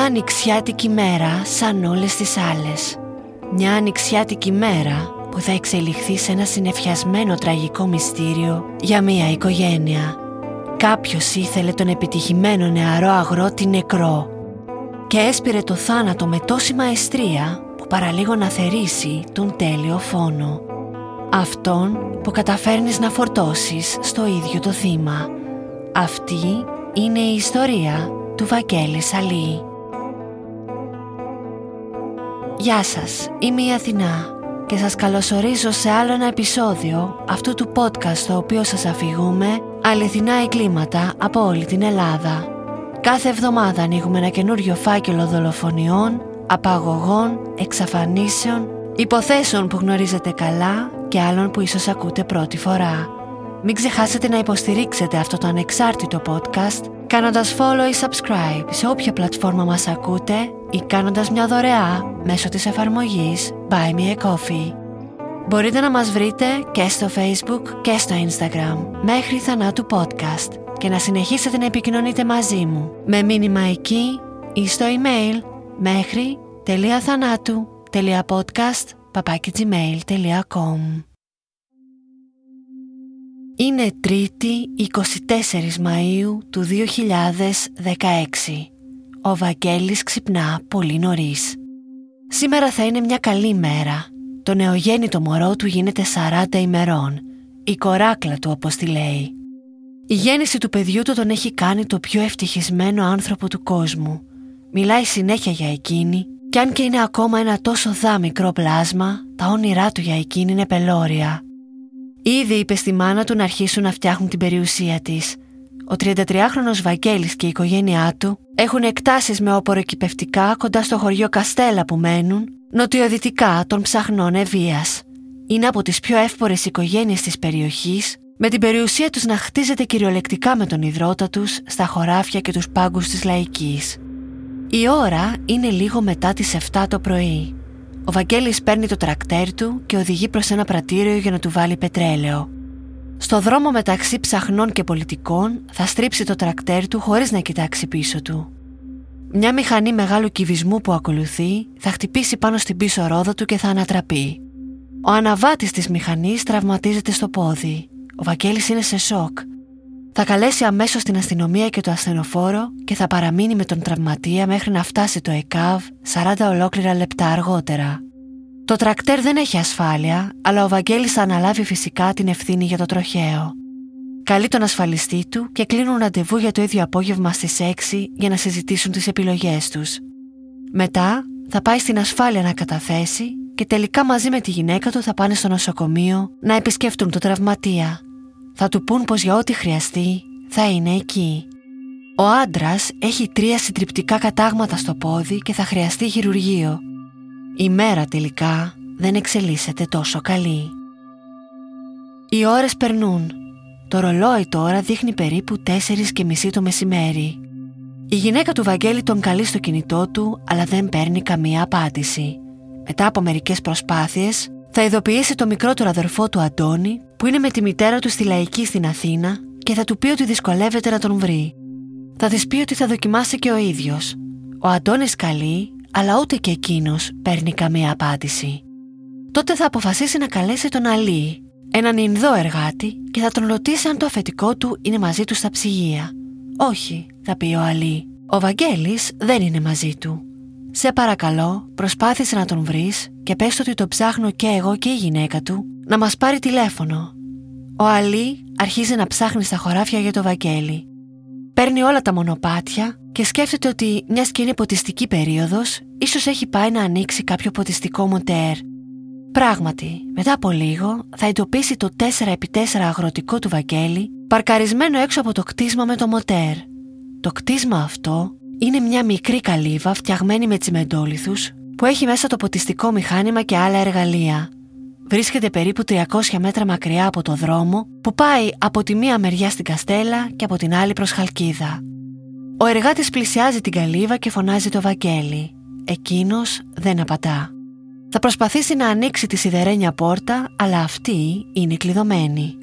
Μια ανοιξιάτικη μέρα σαν όλες τις άλλες. Μια ανοιξιάτικη μέρα που θα εξελιχθεί σε ένα συνεφιασμένο τραγικό μυστήριο για μια οικογένεια. Κάποιος ήθελε τον επιτυχημένο νεαρό αγρότη νεκρό και έσπηρε το θάνατο με τόση μαεστρία που παραλίγο να θερήσει τον τέλειο φόνο. Αυτόν που καταφέρνεις να φορτώσεις στο ίδιο το θύμα. Αυτή είναι η ιστορία του Βαγγέλη Σαλή. Γεια σας, είμαι η Αθηνά και σας καλωσορίζω σε άλλο ένα επεισόδιο αυτού του podcast στο οποίο σας αφηγούμε αληθινά εγκλήματα από όλη την Ελλάδα. Κάθε εβδομάδα ανοίγουμε ένα καινούριο φάκελο δολοφονιών, απαγωγών, εξαφανίσεων, υποθέσεων που γνωρίζετε καλά και άλλων που ίσως ακούτε πρώτη φορά. Μην ξεχάσετε να υποστηρίξετε αυτό το ανεξάρτητο podcast κάνοντας follow ή subscribe σε όποια πλατφόρμα μας ακούτε ή κάνοντας μια δωρεά μέσω της εφαρμογής Buy Me a Coffee. Μπορείτε να μας βρείτε και στο Facebook και στο Instagram μέχρι θανάτου podcast και να συνεχίσετε να επικοινωνείτε μαζί μου με μήνυμα εκεί ή στο email μέχρι papakigmail.com Είναι Τρίτη 24 Μαΐου του 2016. Ο Βαγγέλης ξυπνά πολύ νωρίς. Σήμερα θα είναι μια καλή μέρα. Το νεογέννητο μωρό του γίνεται 40 ημερών. Η κοράκλα του όπως τη λέει. Η γέννηση του παιδιού του τον έχει κάνει το πιο ευτυχισμένο άνθρωπο του κόσμου. Μιλάει συνέχεια για εκείνη κι αν και είναι ακόμα ένα τόσο δά μικρό πλάσμα, τα όνειρά του για εκείνη είναι πελώρια. Ήδη είπε στη μάνα του να αρχίσουν να φτιάχνουν την περιουσία της. Ο 33χρονος Βαγγέλης και η οικογένειά του έχουν εκτάσεις με όποροκυπευτικά κοντά στο χωριό Καστέλα που μένουν, νοτιοδυτικά των ψαχνών Ευβίας. Είναι από τις πιο εύπορες οικογένειες της περιοχής, με την περιουσία τους να χτίζεται κυριολεκτικά με τον υδρότα τους στα χωράφια και τους πάγκους της λαϊκής. Η ώρα είναι λίγο μετά τις 7 το πρωί. Ο Βαγγέλης παίρνει το τρακτέρ του και οδηγεί προς ένα πρατήριο για να του βάλει πετρέλαιο. Στο δρόμο μεταξύ ψαχνών και πολιτικών θα στρίψει το τρακτέρ του χωρίς να κοιτάξει πίσω του. Μια μηχανή μεγάλου κυβισμού που ακολουθεί θα χτυπήσει πάνω στην πίσω ρόδα του και θα ανατραπεί. Ο αναβάτης της μηχανής τραυματίζεται στο πόδι. Ο Βαγγέλης είναι σε σοκ θα καλέσει αμέσως την αστυνομία και το ασθενοφόρο και θα παραμείνει με τον τραυματία μέχρι να φτάσει το ΕΚΑΒ 40 ολόκληρα λεπτά αργότερα. Το τρακτέρ δεν έχει ασφάλεια, αλλά ο Βαγγέλης θα αναλάβει φυσικά την ευθύνη για το τροχαίο. Καλεί τον ασφαλιστή του και κλείνουν ραντεβού για το ίδιο απόγευμα στις 6 για να συζητήσουν τις επιλογές τους. Μετά θα πάει στην ασφάλεια να καταθέσει και τελικά μαζί με τη γυναίκα του θα πάνε στο νοσοκομείο να επισκεφτούν το τραυματία. Θα του πούν πως για ό,τι χρειαστεί θα είναι εκεί. Ο άντρας έχει τρία συντριπτικά κατάγματα στο πόδι και θα χρειαστεί χειρουργείο. Η μέρα τελικά δεν εξελίσσεται τόσο καλή. Οι ώρες περνούν. Το ρολόι τώρα δείχνει περίπου 4 και μισή το μεσημέρι. Η γυναίκα του Βαγγέλη τον καλεί στο κινητό του αλλά δεν παίρνει καμία απάντηση. Μετά από μερικές προσπάθειες θα ειδοποιήσει το μικρότερο αδερφό του Αντώνη που είναι με τη μητέρα του στη λαϊκή στην Αθήνα και θα του πει ότι δυσκολεύεται να τον βρει. Θα της πει ότι θα δοκιμάσει και ο ίδιος. Ο Αντώνης καλεί, αλλά ούτε και εκείνος παίρνει καμία απάντηση. Τότε θα αποφασίσει να καλέσει τον Αλή, έναν Ινδό εργάτη, και θα τον ρωτήσει αν το αφεντικό του είναι μαζί του στα ψυγεία. Όχι, θα πει ο Αλή. Ο Βαγγέλης δεν είναι μαζί του. Σε παρακαλώ, προσπάθησε να τον βρεις και πες ότι το ψάχνω και εγώ και η γυναίκα του να μας πάρει τηλέφωνο. Ο Αλή αρχίζει να ψάχνει στα χωράφια για το Βαγγέλη. Παίρνει όλα τα μονοπάτια και σκέφτεται ότι μια και είναι ποτιστική περίοδος, ίσως έχει πάει να ανοίξει κάποιο ποτιστικό μοτέρ. Πράγματι, μετά από λίγο θα εντοπίσει το 4x4 αγροτικό του Βαγγέλη παρκαρισμένο έξω από το κτίσμα με το μοτέρ. Το κτίσμα αυτό είναι μια μικρή καλύβα φτιαγμένη με τσιμεντόλιθους που έχει μέσα το ποτιστικό μηχάνημα και άλλα εργαλεία. Βρίσκεται περίπου 300 μέτρα μακριά από το δρόμο που πάει από τη μία μεριά στην Καστέλα και από την άλλη προς Χαλκίδα. Ο εργάτης πλησιάζει την καλύβα και φωνάζει το Βαγγέλη. Εκείνος δεν απατά. Θα προσπαθήσει να ανοίξει τη σιδερένια πόρτα, αλλά αυτή είναι κλειδωμένη.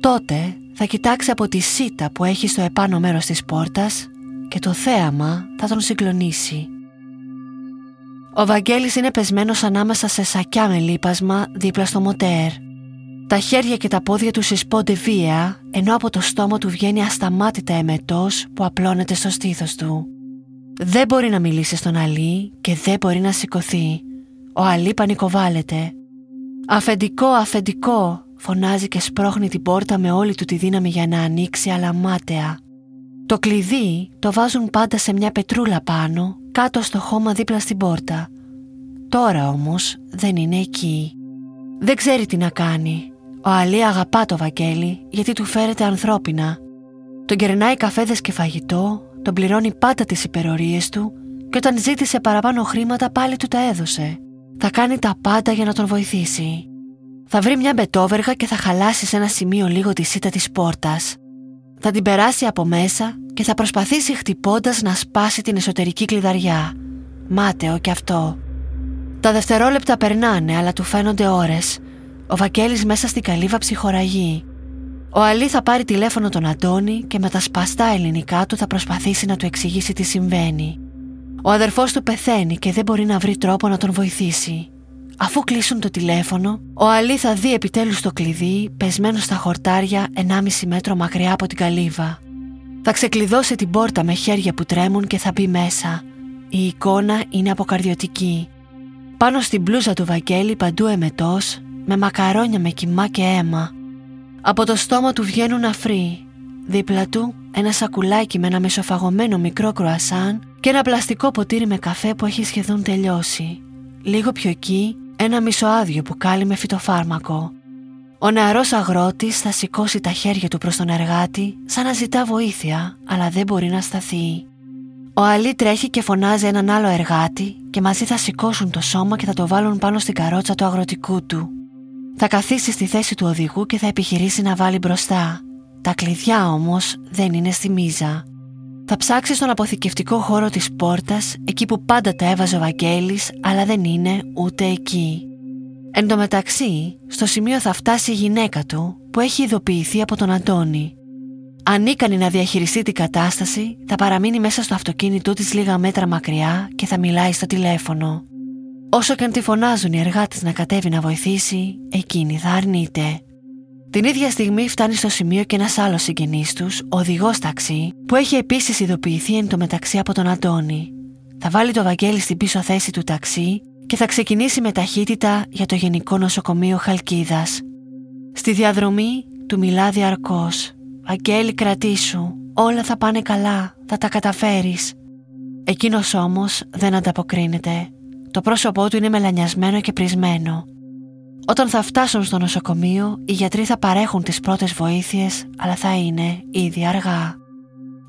Τότε θα κοιτάξει από τη σίτα που έχει στο επάνω μέρος της πόρτας και το θέαμα θα τον συγκλονίσει. Ο Βαγγέλης είναι πεσμένος ανάμεσα σε σακιά με λίπασμα δίπλα στο μοτέρ. Τα χέρια και τα πόδια του συσπώνται βία, ενώ από το στόμα του βγαίνει ασταμάτητα εμετός που απλώνεται στο στήθος του. Δεν μπορεί να μιλήσει στον Αλή και δεν μπορεί να σηκωθεί. Ο Αλή πανικοβάλλεται. «Αφεντικό, αφεντικό», φωνάζει και σπρώχνει την πόρτα με όλη του τη δύναμη για να ανοίξει αλλά μάταια. Το κλειδί το βάζουν πάντα σε μια πετρούλα πάνω, κάτω στο χώμα δίπλα στην πόρτα. Τώρα όμως δεν είναι εκεί. Δεν ξέρει τι να κάνει. Ο Αλή αγαπά το Βαγγέλη γιατί του φέρεται ανθρώπινα. Τον κερνάει καφέδες και φαγητό, τον πληρώνει πάντα τις υπερορίες του και όταν ζήτησε παραπάνω χρήματα πάλι του τα έδωσε. Θα κάνει τα πάντα για να τον βοηθήσει. Θα βρει μια μπετόβεργα και θα χαλάσει σε ένα σημείο λίγο τη σίτα της πόρτας. Θα την περάσει από μέσα και θα προσπαθήσει χτυπώντας να σπάσει την εσωτερική κλειδαριά. Μάταιο κι αυτό. Τα δευτερόλεπτα περνάνε αλλά του φαίνονται ώρες. Ο Βακέλης μέσα στην καλύβα ψυχοραγεί. Ο Αλή θα πάρει τηλέφωνο τον Αντώνη και με τα σπαστά ελληνικά του θα προσπαθήσει να του εξηγήσει τι συμβαίνει. Ο αδερφός του πεθαίνει και δεν μπορεί να βρει τρόπο να τον βοηθήσει. Αφού κλείσουν το τηλέφωνο, ο Αλή θα δει επιτέλους το κλειδί πεσμένος στα χορτάρια 1,5 μέτρο μακριά από την καλύβα. Θα ξεκλειδώσει την πόρτα με χέρια που τρέμουν και θα μπει μέσα. Η εικόνα είναι αποκαρδιωτική. Πάνω στην μπλούζα του Βαγγέλη παντού εμετός, με μακαρόνια με κοιμά και αίμα. Από το στόμα του βγαίνουν αφροί. Δίπλα του ένα σακουλάκι με ένα μεσοφαγωμένο μικρό κρουασάν και ένα πλαστικό ποτήρι με καφέ που έχει σχεδόν τελειώσει. Λίγο πιο εκεί ένα μισοάδιο μπουκάλι με φυτοφάρμακο. Ο νεαρός αγρότης θα σηκώσει τα χέρια του προς τον εργάτη σαν να ζητά βοήθεια, αλλά δεν μπορεί να σταθεί. Ο Αλή τρέχει και φωνάζει έναν άλλο εργάτη και μαζί θα σηκώσουν το σώμα και θα το βάλουν πάνω στην καρότσα του αγροτικού του. Θα καθίσει στη θέση του οδηγού και θα επιχειρήσει να βάλει μπροστά. Τα κλειδιά όμως δεν είναι στη μίζα. Θα ψάξεις στον αποθηκευτικό χώρο της πόρτας, εκεί που πάντα τα έβαζε ο Βαγγέλης, αλλά δεν είναι ούτε εκεί. Εν τω μεταξύ, στο σημείο θα φτάσει η γυναίκα του, που έχει ειδοποιηθεί από τον Αντώνη. Ανίκανη να διαχειριστεί την κατάσταση, θα παραμείνει μέσα στο αυτοκίνητό της λίγα μέτρα μακριά και θα μιλάει στο τηλέφωνο. Όσο και αν τη φωνάζουν οι εργάτες να κατέβει να βοηθήσει, εκείνη θα αρνείται. Την ίδια στιγμή φτάνει στο σημείο και ένας άλλος συγγενής τους, οδηγός ταξί, που έχει επίσης ειδοποιηθεί εν τω μεταξύ από τον Αντώνη. Θα βάλει το Βαγγέλη στην πίσω θέση του ταξί και θα ξεκινήσει με ταχύτητα για το Γενικό Νοσοκομείο Χαλκίδας. Στη διαδρομή του μιλά διαρκώς. Βαγγέλη, κρατήσου. Όλα θα πάνε καλά. Θα τα καταφέρεις. Εκείνος όμως δεν ανταποκρίνεται. Το πρόσωπό του είναι μελανιασμένο και πρισμένο. Όταν θα φτάσουν στο νοσοκομείο, οι γιατροί θα παρέχουν τις πρώτες βοήθειες, αλλά θα είναι ήδη αργά.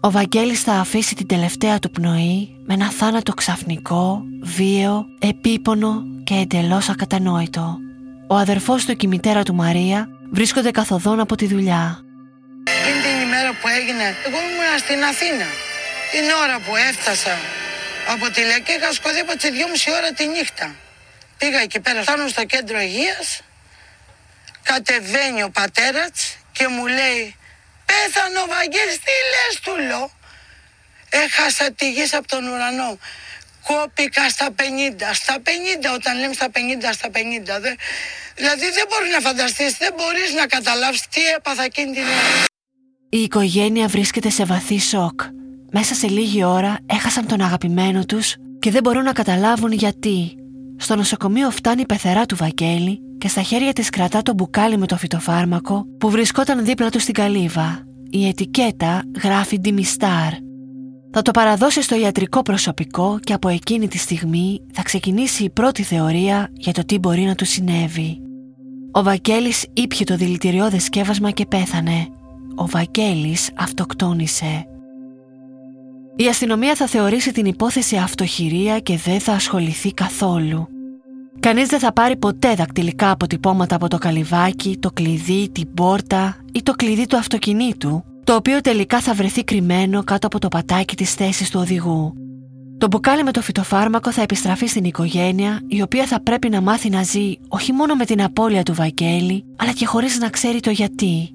Ο Βαγγέλης θα αφήσει την τελευταία του πνοή με ένα θάνατο ξαφνικό, βίαιο, επίπονο και εντελώς ακατανόητο. Ο αδερφός του και η μητέρα του Μαρία βρίσκονται καθοδόν από τη δουλειά. Είναι την ημέρα που έγινε, εγώ ήμουν στην Αθήνα. Την ώρα που έφτασα από τη Λεκή είχα σκοδίπατσι δυόμιση ώρα τη νύχτα. Πήγα εκεί πέρα, φτάνω στο κέντρο υγείας, κατεβαίνει ο πατέρας και μου λέει «Πέθανε ο Βαγγέλης, τι λες» του λέω. Έχασα τη γη από τον ουρανό. Κόπηκα στα 50. Στα 50, όταν λέμε στα 50, στα 50. Δε, δηλαδή δεν μπορεί να φανταστείς, δεν μπορείς να καταλάβεις τι έπαθα εκείνη την ώρα. Η οικογένεια βρίσκεται σε βαθύ σοκ. Μέσα σε λίγη ώρα έχασαν τον αγαπημένο τους και δεν μπορούν να καταλάβουν γιατί. Στο νοσοκομείο φτάνει η πεθερά του Βαγγέλη και στα χέρια της κρατά το μπουκάλι με το φυτοφάρμακο που βρισκόταν δίπλα του στην καλύβα. Η ετικέτα γράφει Dimistar. Θα το παραδώσει στο ιατρικό προσωπικό και από εκείνη τη στιγμή θα ξεκινήσει η πρώτη θεωρία για το τι μπορεί να του συνέβη. Ο Βαγγέλης ήπιε το δηλητηριώδες σκεύασμα και πέθανε. Ο Βαγγέλης αυτοκτόνησε. Η αστυνομία θα θεωρήσει την υπόθεση αυτοχειρία και δεν θα ασχοληθεί καθόλου. Κανείς δεν θα πάρει ποτέ δακτυλικά αποτυπώματα από το καλυβάκι, το κλειδί, την πόρτα ή το κλειδί του αυτοκινήτου, το οποίο τελικά θα βρεθεί κρυμμένο κάτω από το πατάκι της θέσης του οδηγού. Το μπουκάλι με το φυτοφάρμακο θα επιστραφεί στην οικογένεια, η οποία θα πρέπει να μάθει να ζει όχι μόνο με την απώλεια του Βαγγέλη, αλλά και χωρίς να ξέρει το γιατί.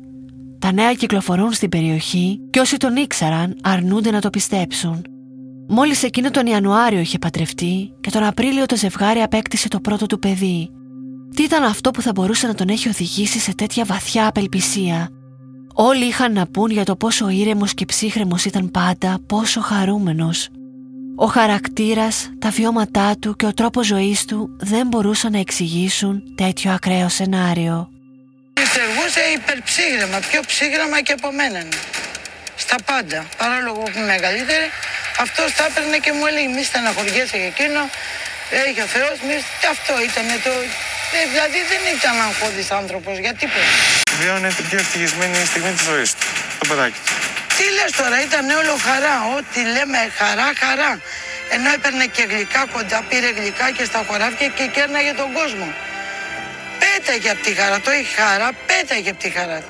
Τα νέα κυκλοφορούν στην περιοχή και όσοι τον ήξεραν αρνούνται να το πιστέψουν. Μόλις εκείνο τον Ιανουάριο είχε παντρευτεί και τον Απρίλιο το ζευγάρι απέκτησε το πρώτο του παιδί. Τι ήταν αυτό που θα μπορούσε να τον έχει οδηγήσει σε τέτοια βαθιά απελπισία; Όλοι είχαν να πούν για το πόσο ήρεμος και ψύχρεμος ήταν πάντα, πόσο χαρούμενος. Ο χαρακτήρας, τα βιώματά του και ο τρόπος ζωής του δεν μπορούσαν να εξηγήσουν τέτοιο ακραίο σενάριο. Λειτουργούσε υπερψύγρεμα, πιο ψύγρεμα και από μένα. Στα πάντα. Παρόλο που είμαι μεγαλύτερη, αυτός τα έπαιρνε και μου έλεγε: Μη στεναχωριέσαι για εκείνο. Έχει ο Θεός, μη. Αυτό ήταν το. Ε, δηλαδή δεν ήταν αγχώδης άνθρωπος για τίποτα. Βιώνει την πιο ευτυχισμένη στιγμή της ζωής του. Το παιδάκι του. Τι λες τώρα, ήταν όλο χαρά. Ό,τι λέμε χαρά, χαρά. Ενώ έπαιρνε και γλυκά κοντά, πήρε γλυκά και στα χωράφια και κέρναγε τον κόσμο. Πέταγε από τη χαρά, το είχε χαρά, πέταγε από τη χαρά.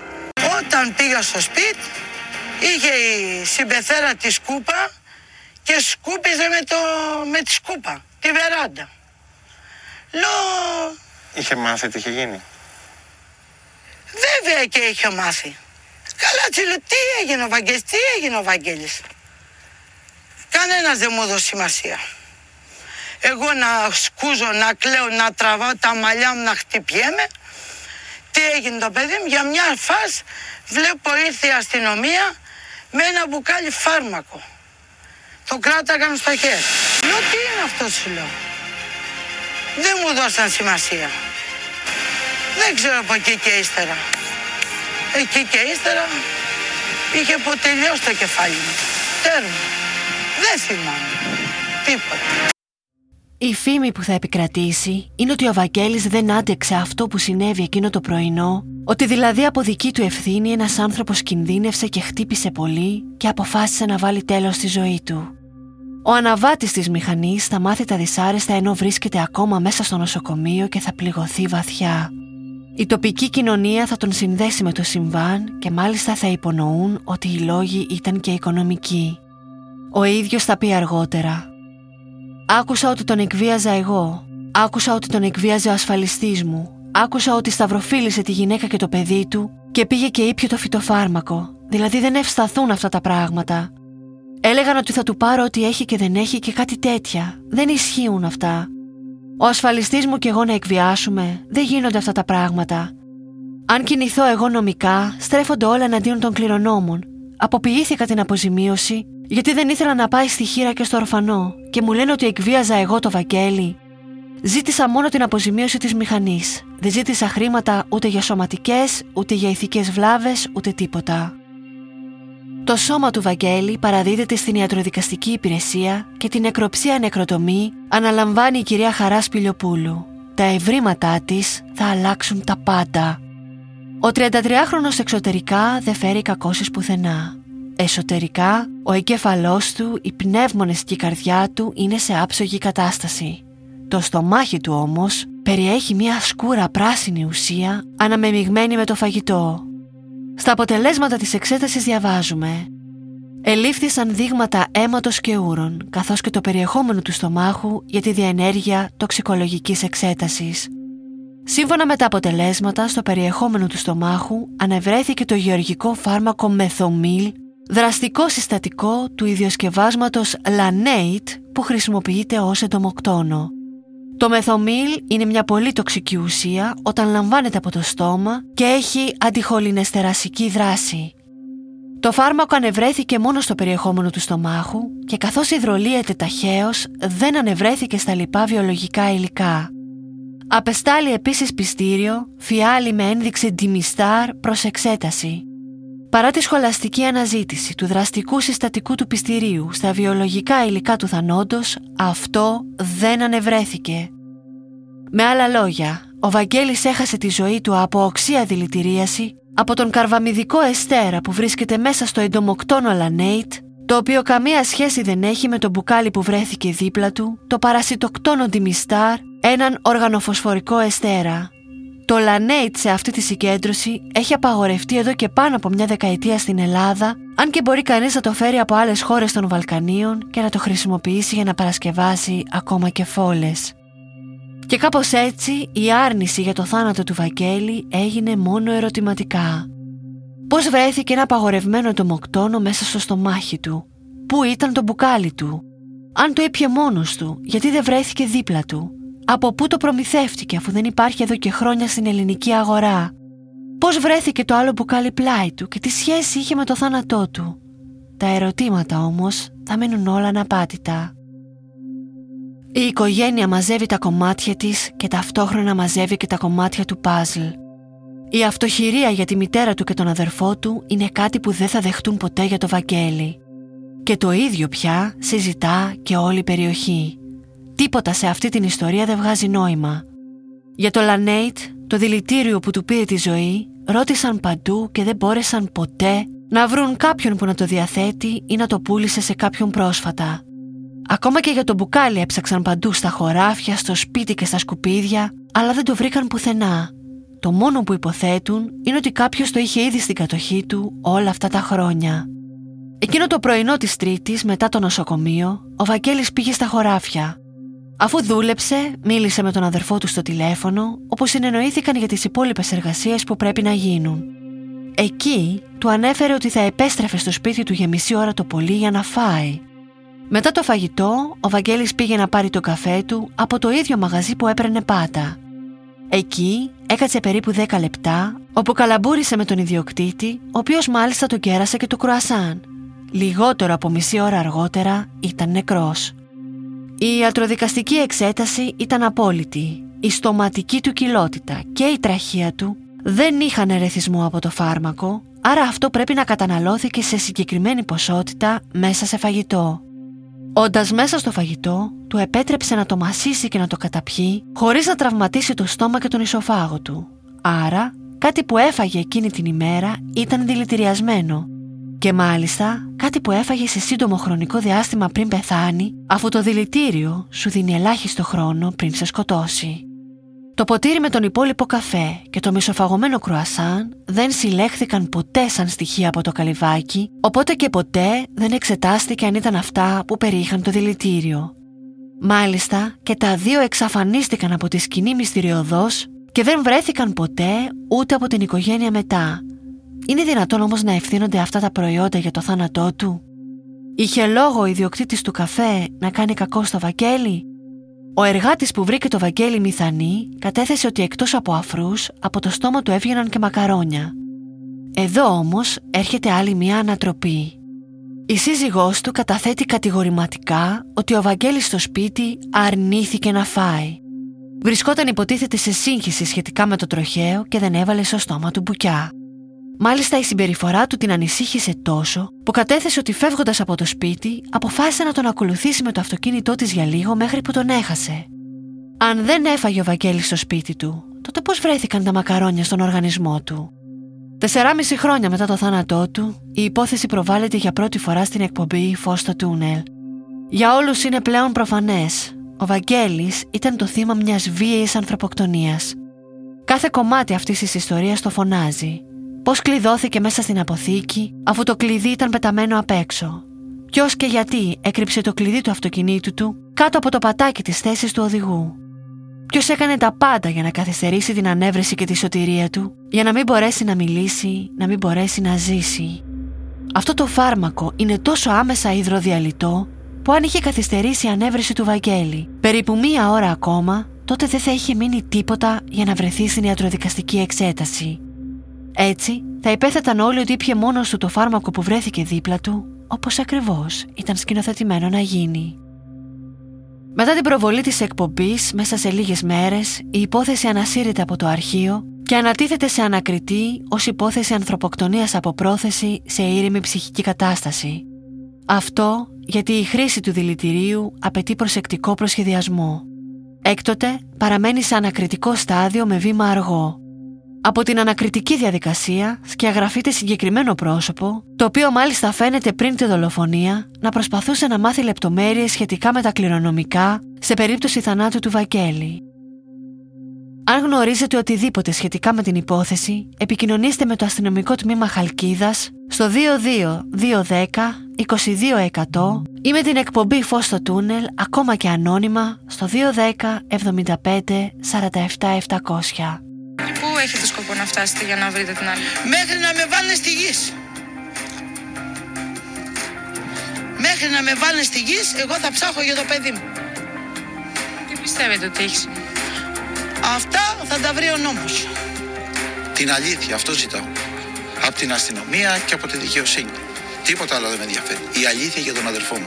Όταν πήγα στο σπίτι, είχε η συμπεθέρα της σκούπα και σκούπιζε με, το, με τη σκούπα, τη βεράντα. Λέω, Είχε μάθει τι είχε γίνει. βέβαια και είχε μάθει. Καλά τσιλο, τι έγινε ο Βαγγέλης, τι έγινε ο Βαγγέλης. Κανένας δεν μου έδωσε σημασία. Εγώ να σκούζω, να κλαίω, να τραβάω τα μαλλιά μου, να χτυπιέμαι. Τι έγινε το παιδί μου, για μια φάση βλέπω ήρθε η αστυνομία με ένα μπουκάλι φάρμακο. Το κράταγαν στο χέρι. Λέω τι είναι αυτό σου λέω. Δεν μου δώσαν σημασία. Δεν ξέρω από εκεί και ύστερα. Εκεί και ύστερα είχε αποτελειώσει το κεφάλι μου. Τέρμα. Δεν θυμάμαι. Τίποτα. Η φήμη που θα επικρατήσει είναι ότι ο Βαγγέλης δεν άντεξε αυτό που συνέβη εκείνο το πρωινό, ότι δηλαδή από δική του ευθύνη ένας άνθρωπος κινδύνευσε και χτύπησε πολύ και αποφάσισε να βάλει τέλος στη ζωή του. Ο αναβάτης της μηχανής θα μάθει τα δυσάρεστα ενώ βρίσκεται ακόμα μέσα στο νοσοκομείο και θα πληγωθεί βαθιά. Η τοπική κοινωνία θα τον συνδέσει με το συμβάν και μάλιστα θα υπονοούν ότι οι λόγοι ήταν και οικονομικοί. Ο ίδιος θα πει αργότερα Άκουσα ότι τον εκβίαζα εγώ. Άκουσα ότι τον εκβίαζε ο ασφαλιστής μου. Άκουσα ότι σταυροφίλησε τη γυναίκα και το παιδί του και πήγε και ήπιο το φυτοφάρμακο. Δηλαδή δεν ευσταθούν αυτά τα πράγματα. Έλεγαν ότι θα του πάρω ό,τι έχει και δεν έχει και κάτι τέτοια. Δεν ισχύουν αυτά. Ο ασφαλιστής μου και εγώ να εκβιάσουμε, δεν γίνονται αυτά τα πράγματα. Αν κινηθώ εγώ νομικά, στρέφονται όλα εναντίον των κληρονόμων. Αποποιήθηκα την αποζημίωση γιατί δεν ήθελα να πάει στη χείρα και στο ορφανό και μου λένε ότι εκβίαζα εγώ το Βαγγέλη. Ζήτησα μόνο την αποζημίωση της μηχανής. Δεν ζήτησα χρήματα ούτε για σωματικές, ούτε για ηθικές βλάβες, ούτε τίποτα. Το σώμα του Βαγγέλη παραδίδεται στην ιατροδικαστική υπηρεσία και την νεκροψία νεκροτομή αναλαμβάνει η κυρία Χαράς Σπηλιοπούλου. Τα ευρήματά της θα αλλάξουν τα πάντα. Ο 33χρονος εξωτερικά δεν φέρει κακώσεις πουθενά. Εσωτερικά, ο εγκέφαλός του, οι πνεύμονες και η καρδιά του είναι σε άψογη κατάσταση. Το στομάχι του όμως περιέχει μια σκούρα πράσινη ουσία αναμεμειγμένη με το φαγητό. Στα αποτελέσματα της εξέτασης διαβάζουμε Ελήφθησαν δείγματα αίματος και ούρων, καθώς και το περιεχόμενο του στομάχου για τη διαενέργεια τοξικολογικής εξέτασης. Σύμφωνα με τα αποτελέσματα, στο περιεχόμενο του στομάχου ανεβρέθηκε το γεωργικό φάρμακο μεθομίλ δραστικό συστατικό του ιδιοσκευάσματος Lanate που χρησιμοποιείται ως εντομοκτόνο. Το μεθομίλ είναι μια πολύ τοξική ουσία όταν λαμβάνεται από το στόμα και έχει αντιχολινεστερασική δράση. Το φάρμακο ανεβρέθηκε μόνο στο περιεχόμενο του στομάχου και καθώς υδρολύεται ταχαίως δεν ανεβρέθηκε στα λοιπά βιολογικά υλικά. Απεστάλλει επίσης πιστήριο, φιάλι με ένδειξη Dimistar προς εξέταση. Παρά τη σχολαστική αναζήτηση του δραστικού συστατικού του πιστηρίου στα βιολογικά υλικά του θανόντος, αυτό δεν ανεβρέθηκε. Με άλλα λόγια, ο Βαγγέλης έχασε τη ζωή του από οξία δηλητηρίαση από τον καρβαμιδικό εστέρα που βρίσκεται μέσα στο εντομοκτόνο λανέιτ, το οποίο καμία σχέση δεν έχει με το μπουκάλι που βρέθηκε δίπλα του, το παρασιτοκτόνο ντιμιστάρ, έναν οργανοφοσφορικό εστέρα, το Lannate σε αυτή τη συγκέντρωση έχει απαγορευτεί εδώ και πάνω από μια δεκαετία στην Ελλάδα, αν και μπορεί κανείς να το φέρει από άλλες χώρες των Βαλκανίων και να το χρησιμοποιήσει για να παρασκευάσει ακόμα και φόλες. Και κάπως έτσι η άρνηση για το θάνατο του Βαγγέλη έγινε μόνο ερωτηματικά. Πώς βρέθηκε ένα απαγορευμένο τομοκτόνο μέσα στο στομάχι του; Πού ήταν το μπουκάλι του; Αν το ήπια μόνος του, γιατί δεν βρέθηκε δίπλα του; Από πού το προμηθεύτηκε αφού δεν υπάρχει εδώ και χρόνια στην ελληνική αγορά; Πώς βρέθηκε το άλλο μπουκάλι πλάι του και τι σχέση είχε με το θάνατό του; Τα ερωτήματα όμως θα μείνουν όλα αναπάτητα. Η οικογένεια μαζεύει τα κομμάτια της και ταυτόχρονα μαζεύει και τα κομμάτια του παζλ. Η αυτοχειρία για τη μητέρα του και τον αδερφό του είναι κάτι που δεν θα δεχτούν ποτέ για το Βαγγέλη. Και το ίδιο πια συζητά και όλη η περιοχή. Τίποτα σε αυτή την ιστορία δεν βγάζει νόημα. Για το Λανέιτ, το δηλητήριο που του πήρε τη ζωή, ρώτησαν παντού και δεν μπόρεσαν ποτέ να βρουν κάποιον που να το διαθέτει ή να το πούλησε σε κάποιον πρόσφατα. Ακόμα και για το μπουκάλι έψαξαν παντού στα χωράφια, στο σπίτι και στα σκουπίδια, αλλά δεν το βρήκαν πουθενά. Το μόνο που υποθέτουν είναι ότι κάποιος το είχε ήδη στην κατοχή του όλα αυτά τα χρόνια. Εκείνο το πρωινό της Τρίτης, μετά το νοσοκομείο, ο Βαγγέλης πήγε στα χωράφια. Αφού δούλεψε, μίλησε με τον αδερφό του στο τηλέφωνο, όπου συνεννοήθηκαν για τις υπόλοιπες εργασίες που πρέπει να γίνουν. Εκεί του ανέφερε ότι θα επέστρεφε στο σπίτι του για μισή ώρα το πολύ για να φάει. Μετά το φαγητό, ο Βαγγέλης πήγε να πάρει το καφέ του από το ίδιο μαγαζί που έπαιρνε πάτα. Εκεί έκατσε περίπου 10 λεπτά, όπου καλαμπούρισε με τον ιδιοκτήτη, ο οποίος μάλιστα το κέρασε και το κρουασάν. Λιγότερο από μισή ώρα αργότερα ήταν νεκρός. Η ιατροδικαστική εξέταση ήταν απόλυτη. Η στοματική του κοιλότητα και η τραχεία του δεν είχαν ερεθισμό από το φάρμακο, άρα αυτό πρέπει να καταναλώθηκε σε συγκεκριμένη ποσότητα μέσα σε φαγητό. Όντας μέσα στο φαγητό, του επέτρεψε να το μασίσει και να το καταπιεί, χωρίς να τραυματίσει το στόμα και τον ισοφάγο του. Άρα, κάτι που έφαγε εκείνη την ημέρα ήταν δηλητηριασμένο. Και μάλιστα, κάτι που έφαγες σε σύντομο χρονικό διάστημα πριν πεθάνει, αφού το δηλητήριο σου δίνει ελάχιστο χρόνο πριν σε σκοτώσει. Το ποτήρι με τον υπόλοιπο καφέ και το μισοφαγωμένο κρουασάν δεν συλλέχθηκαν ποτέ σαν στοιχεία από το καλυβάκι, οπότε και ποτέ δεν εξετάστηκε αν ήταν αυτά που περιείχαν το δηλητήριο. Μάλιστα και τα δύο εξαφανίστηκαν από τη σκηνή μυστηριωδώς και δεν βρέθηκαν ποτέ ούτε από την οικογένεια μετά. Είναι δυνατόν όμως να ευθύνονται αυτά τα προϊόντα για το θάνατό του; Είχε λόγο ο ιδιοκτήτης του καφέ να κάνει κακό στο Βαγγέλη; Ο εργάτης που βρήκε το Βαγγέλη Μηθανή κατέθεσε ότι εκτός από αφρούς, από το στόμα του έβγαιναν και μακαρόνια. Εδώ όμως έρχεται άλλη μια ανατροπή. Η σύζυγός του καταθέτει κατηγορηματικά ότι ο Βαγγέλης στο σπίτι αρνήθηκε να φάει. Βρισκόταν υποτίθεται σε σύγχυση σχετικά με το τροχαίο και δεν έβαλε στο στόμα του μπουκιά. Μάλιστα η συμπεριφορά του την ανησύχησε τόσο που κατέθεσε ότι φεύγοντας από το σπίτι αποφάσισε να τον ακολουθήσει με το αυτοκίνητό της για λίγο μέχρι που τον έχασε. Αν δεν έφαγε ο Βαγγέλης στο σπίτι του, τότε πώς βρέθηκαν τα μακαρόνια στον οργανισμό του; Τεσσεράμιση χρόνια μετά το θάνατό του, η υπόθεση προβάλλεται για πρώτη φορά στην εκπομπή Φως στο τούνελ. Για όλους είναι πλέον προφανές. Ο Βαγγέλης ήταν το θύμα μιας βίαιης ανθρωποκτονίας. Κάθε κομμάτι αυτής της ιστορίας το φωνάζει Πώς κλειδώθηκε μέσα στην αποθήκη αφού το κλειδί ήταν πεταμένο απ' έξω. Ποιος και γιατί έκρυψε το κλειδί του αυτοκινήτου του κάτω από το πατάκι της θέσης του οδηγού. Ποιος έκανε τα πάντα για να καθυστερήσει την ανέβρεση και τη σωτηρία του, για να μην μπορέσει να μιλήσει, να μην μπορέσει να ζήσει. Αυτό το φάρμακο είναι τόσο άμεσα υδροδιαλυτό που αν είχε καθυστερήσει η ανέβρεση του Βαγγέλη περίπου μία ώρα ακόμα, τότε δεν θα είχε μείνει τίποτα για να βρεθεί στην ιατροδικαστική εξέταση. Έτσι, θα υπέθεταν όλοι ότι ήπια μόνος του το φάρμακο που βρέθηκε δίπλα του, όπως ακριβώς ήταν σκηνοθετημένο να γίνει. Μετά την προβολή της εκπομπής, μέσα σε λίγες μέρες, η υπόθεση ανασύρεται από το αρχείο και ανατίθεται σε ανακριτή ως υπόθεση ανθρωποκτονίας από πρόθεση σε ήρεμη ψυχική κατάσταση. Αυτό γιατί η χρήση του δηλητηρίου απαιτεί προσεκτικό προσχεδιασμό. Έκτοτε παραμένει σε ανακριτικό στάδιο με βήμα αργό, από την ανακριτική διαδικασία σκιαγραφείται συγκεκριμένο πρόσωπο, το οποίο μάλιστα φαίνεται πριν τη δολοφονία να προσπαθούσε να μάθει λεπτομέρειες σχετικά με τα κληρονομικά σε περίπτωση θανάτου του Βακέλη. Αν γνωρίζετε οτιδήποτε σχετικά με την υπόθεση, επικοινωνήστε με το αστυνομικό τμήμα Χαλκίδας στο 22 210 22 ή με την εκπομπή Φως στο Τούνελ ακόμα και ανώνυμα στο 210 75 47 700. Έχετε σκοπό να φτάσετε για να βρείτε την άλλη; Μέχρι να με βάλουν στη γης. Μέχρι να με βάλουν στη γης, εγώ θα ψάχω για το παιδί μου. Τι πιστεύετε ότι έχεις; Συμβεί. Αυτά θα τα βρει ο νόμος. Την αλήθεια, αυτό ζητάω. Από την αστυνομία και από τη δικαιοσύνη. Τίποτα άλλο δεν με ενδιαφέρει. Η αλήθεια για τον αδερφό μου.